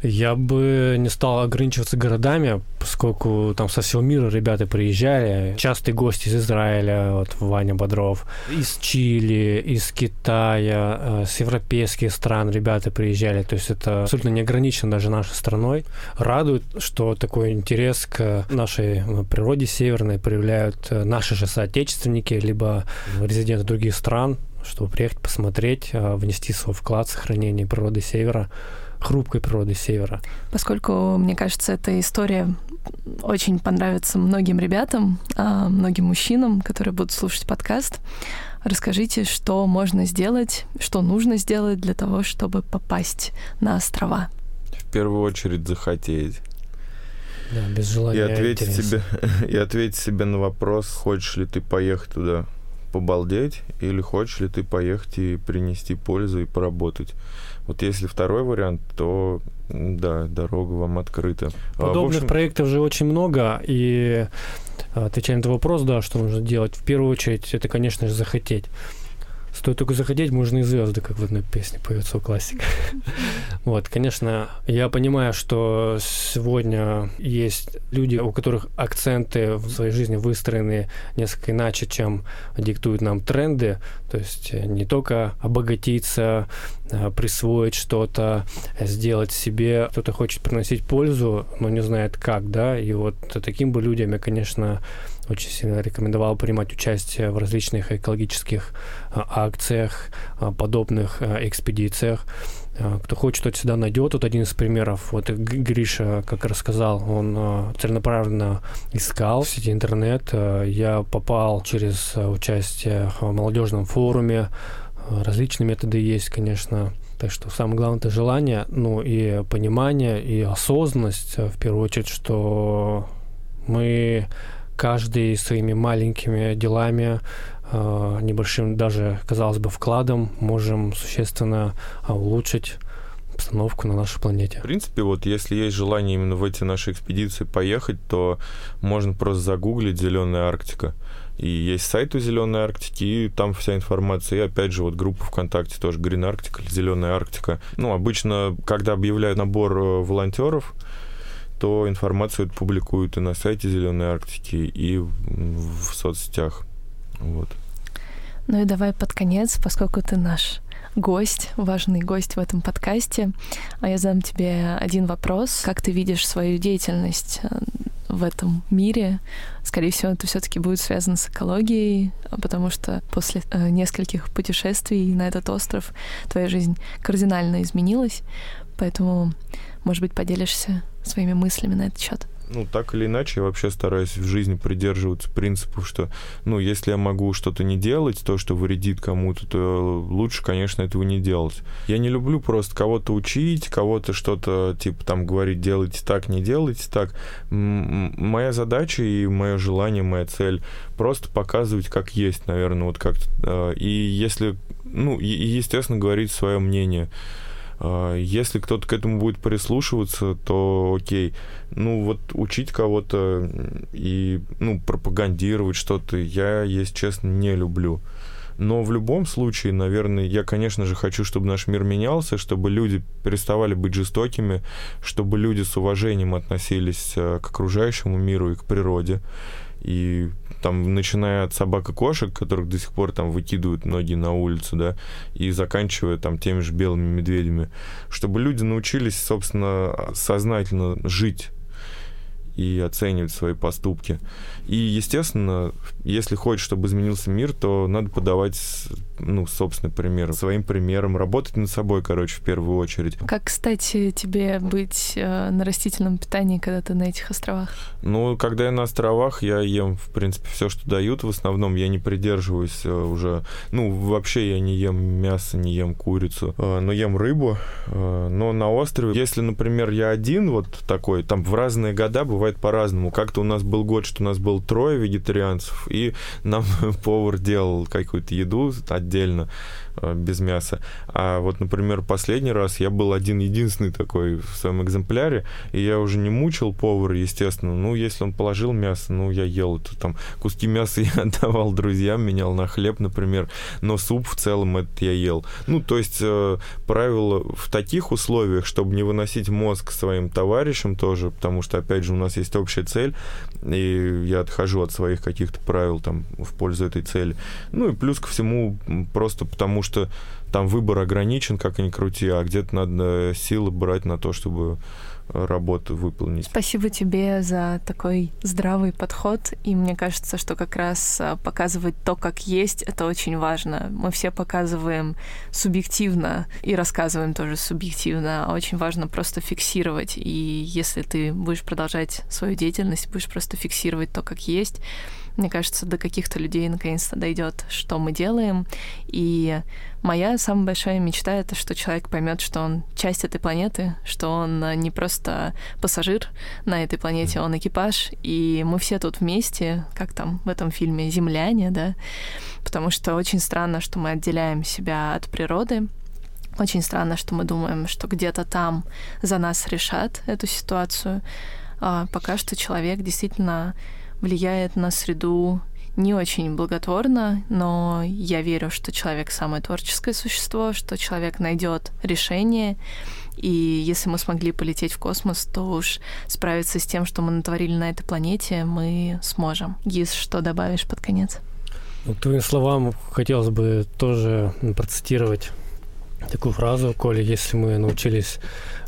Я бы не стал ограничиваться городами, поскольку там со всего мира ребята приезжали. Частые гости из Израиля, вот Ваня Бодров, из Чили, из Китая, э, с европейских стран ребята приезжали. То есть это абсолютно не ограничено даже нашей страной. Радует, что такой интерес к нашей э, природе северной проявляют э, наши же соотечественники, либо резиденты других стран, чтобы приехать посмотреть, внести свой вклад в сохранение природы Севера хрупкой природы Севера.
Поскольку, мне кажется, эта история очень понравится многим ребятам, а, многим мужчинам, которые будут слушать подкаст, расскажите, что можно сделать, что нужно сделать для того, чтобы попасть на острова.
В первую очередь захотеть.
Да, без желания.
И ответить, себе, [LAUGHS] и ответить себе на вопрос, хочешь ли ты поехать туда побалдеть, или хочешь ли ты поехать и принести пользу и поработать. Вот если второй вариант, то да, дорога вам открыта.
А, Подобных общем... проектов же очень много, и а, отвечая на этот вопрос, да, что нужно делать, в первую очередь, это, конечно же, захотеть. Стоит только захотеть, можно и звезды, как в одной песне поется у классика. [LAUGHS] Вот, конечно, я понимаю, что сегодня есть люди, у которых акценты в своей жизни выстроены несколько иначе, чем диктуют нам тренды. То есть не только обогатиться, а, присвоить что-то, сделать себе. Кто-то хочет приносить пользу, но не знает как, да. И вот таким бы людям я, конечно, очень сильно рекомендовал принимать участие в различных экологических а, акциях, а, подобных а, экспедициях. Кто хочет, тот всегда найдет. Вот один из примеров. Вот Гриша, как рассказал, он целенаправленно искал в сети интернет. Я попал через участие в молодежном форуме. Различные методы есть, конечно. Так что самое главное это желание, ну и понимание, и осознанность в первую очередь, что мы каждый своими маленькими делами, а, небольшим даже, казалось бы, вкладом можем существенно а, улучшить обстановку на нашей планете.
В принципе, вот если есть желание именно в эти наши экспедиции поехать, то можно просто загуглить «Зеленая Арктика». И есть сайт у Зеленой Арктики, и там вся информация. И опять же, вот группа ВКонтакте тоже Green Арктика или Зеленая Арктика. Ну, обычно, когда объявляют набор э, волонтеров, то информацию публикуют и на сайте Зеленой Арктики, и в соцсетях. Вот.
Ну и давай под конец, поскольку ты наш гость, важный гость в этом подкасте, а я задам тебе один вопрос. Как ты видишь свою деятельность э, в этом мире? Скорее всего, это все-таки будет связано с экологией, потому что после э, нескольких путешествий на этот остров твоя жизнь кардинально изменилась. Поэтому, может быть, поделишься своими мыслями на этот счет.
ну, так или иначе, я вообще стараюсь в жизни придерживаться принципов, что, ну, если я могу что-то не делать, то, что вредит кому-то, то лучше, конечно, этого не делать. Я не люблю просто кого-то учить, кого-то что-то, типа, там, говорить, делайте так, не делайте так. Моя задача и мое желание, моя цель просто показывать, как есть, наверное, вот как-то. Э, и если, ну, и, естественно, говорить свое мнение. А, если кто-то к этому будет прислушиваться, то окей. Ну вот учить кого-то и ну, пропагандировать что-то я, если честно, не люблю. Но в любом случае, наверное, я, конечно же, хочу, чтобы наш мир менялся, чтобы люди переставали быть жестокими, чтобы люди с уважением относились э, к окружающему миру и к природе. И там, начиная от собак и кошек, которых до сих пор там выкидывают ноги на улицу, да, и заканчивая там теми же белыми медведями, чтобы люди научились, собственно, сознательно жить и оценивать свои поступки. И, естественно, если хочешь, чтобы изменился мир, то надо подавать ну, собственный пример, своим примером, работать над собой, короче, в первую очередь.
Как, кстати, тебе быть э, на растительном питании, когда ты на этих островах?
Ну, когда я на островах, я ем, в принципе, все, что дают. В основном я не придерживаюсь э, уже... Ну, вообще я не ем мясо, не ем курицу, э, но ем рыбу. Э, но на острове, если, например, я один вот такой, там в разные года бывает по-разному. Как-то у нас был год, что у нас было трое вегетарианцев, и нам [LAUGHS] повар делал какую-то еду отдельно. Э, без мяса. А вот, например, последний раз я был один-единственный такой в своем экземпляре, и я уже не мучил повара, естественно. Ну, если он положил мясо, ну, я ел это. Там куски мяса [LAUGHS] я отдавал друзьям, менял на хлеб, например, но суп в целом это я ел. Ну, то есть э, правило в таких условиях, чтобы не выносить мозг своим товарищам тоже, потому что, опять же, у нас есть общая цель, и я отхожу от своих каких-то правил там в пользу этой цели. Ну, и плюс ко всему просто потому, что там выбор ограничен, как ни крути, а где-то надо силы брать на то, чтобы работу выполнить.
Спасибо тебе за такой здравый подход. И мне кажется, что как раз а, показывать то, как есть, это очень важно. Мы все показываем субъективно и рассказываем тоже субъективно. А очень важно просто фиксировать. И если ты будешь продолжать свою деятельность, будешь просто фиксировать то, как есть, мне кажется, до каких-то людей наконец-то дойдет, что мы делаем. И моя самая большая мечта — это что человек поймет, что он часть этой планеты, что он не просто пассажир на этой планете, он экипаж, и мы все тут вместе, как там в этом фильме «Земляне», да, потому что очень странно, что мы отделяем себя от природы, очень странно, что мы думаем, что где-то там за нас решат эту ситуацию. А пока что человек действительно влияет на среду не очень благотворно, но я верю, что человек самое творческое существо, что человек найдет решение, и если мы смогли полететь в космос, то уж справиться с тем, что мы натворили на этой планете, мы сможем. Гиз, что добавишь под конец?
Ну, твоим словам хотелось бы тоже процитировать такую фразу, Коля, если мы научились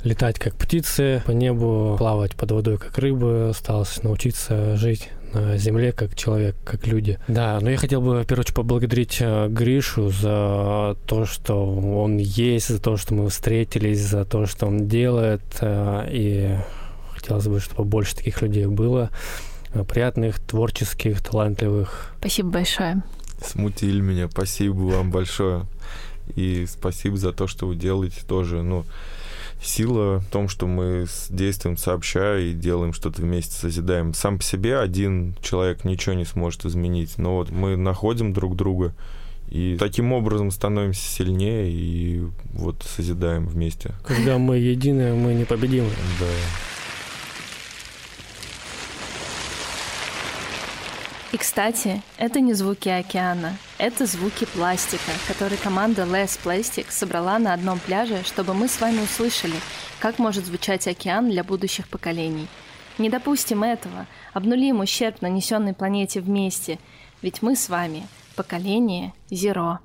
летать как птицы по небу, плавать под водой как рыбы, осталось научиться жить земле, как человек, как люди. Да, но я хотел бы, в первую очередь, поблагодарить э, Гришу за то, что он есть, за то, что мы встретились, за то, что он делает. Э, и хотелось бы, чтобы больше таких людей было. Э, приятных, творческих, талантливых.
Спасибо большое.
Смутили меня. Спасибо вам большое. И спасибо за то, что вы делаете тоже. Ну, Сила в том, что мы действуем сообща и делаем что-то вместе, созидаем. Сам по себе один человек ничего не сможет изменить, но вот мы находим друг друга и таким образом становимся сильнее и вот созидаем вместе.
Когда мы едины, мы непобедимы.
Да.
И, кстати, это не звуки океана, это звуки пластика, который команда Less Plastic собрала на одном пляже, чтобы мы с вами услышали, как может звучать океан для будущих поколений. Не допустим этого, обнулим ущерб, нанесенный планете вместе, ведь мы с вами поколение Зеро.